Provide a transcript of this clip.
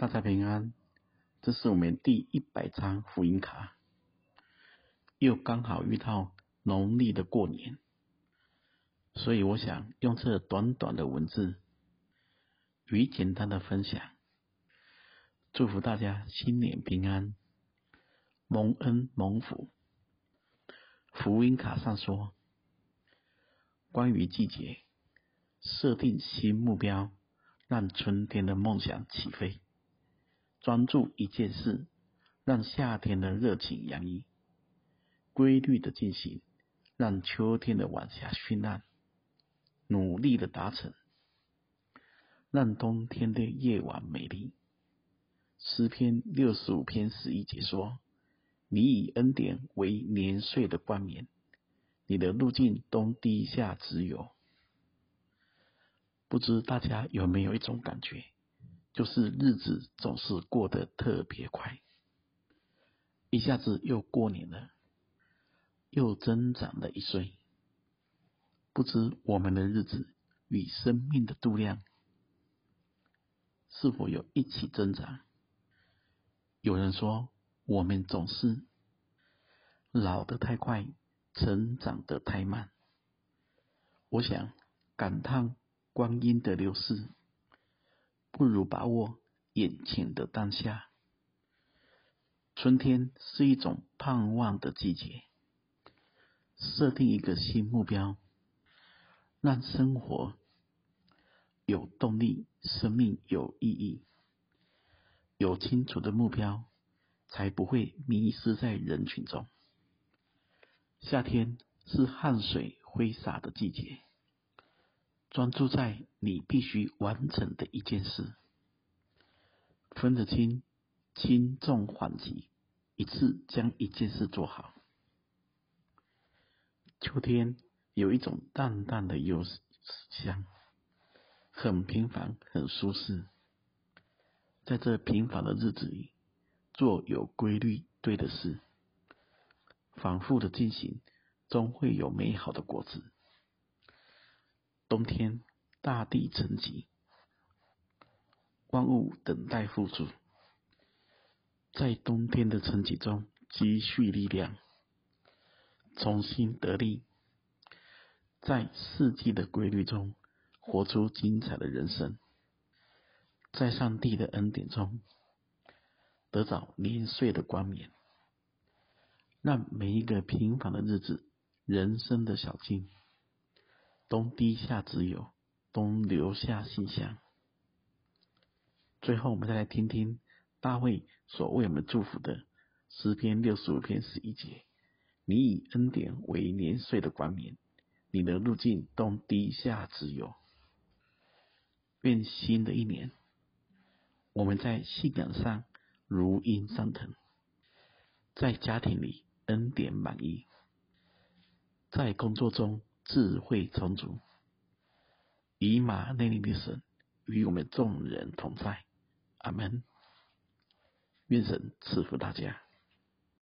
大家平安，这是我们第一百张福音卡，又刚好遇到农历的过年，所以我想用这短短的文字与简单的分享，祝福大家新年平安，蒙恩蒙福。福音卡上说，关于季节，设定新目标，让春天的梦想起飞。专注一件事，让夏天的热情洋溢；规律的进行，让秋天的晚霞绚烂；努力的达成，让冬天的夜晚美丽。诗篇六十五篇十一节说：“你以恩典为年岁的冠冕，你的路径东低下直有。”不知大家有没有一种感觉？就是日子总是过得特别快，一下子又过年了，又增长了一岁。不知我们的日子与生命的度量是否有一起增长？有人说，我们总是老得太快，成长得太慢。我想感叹光阴的流逝。不如把握眼前的当下。春天是一种盼望的季节，设定一个新目标，让生活有动力，生命有意义。有清楚的目标，才不会迷失在人群中。夏天是汗水挥洒的季节。专注在你必须完成的一件事，分得清轻重缓急，一次将一件事做好。秋天有一种淡淡的幽香，很平凡，很舒适。在这平凡的日子里，做有规律对的事，反复的进行，终会有美好的果子。冬天，大地沉寂，万物等待复苏。在冬天的沉寂中积蓄力量，重新得力。在四季的规律中活出精彩的人生。在上帝的恩典中得到年岁的冠冕，让每一个平凡的日子，人生的小径。东滴下直有，东流下馨香。最后，我们再来听听大卫所为我们祝福的诗篇六十五篇十一节：你以恩典为年岁的冠冕，你的路径东滴下直有。愿新的一年，我们在信仰上如鹰上腾，在家庭里恩典满溢，在工作中。智慧充足，以马内利的神与我们众人同在，阿门。愿神赐福大家。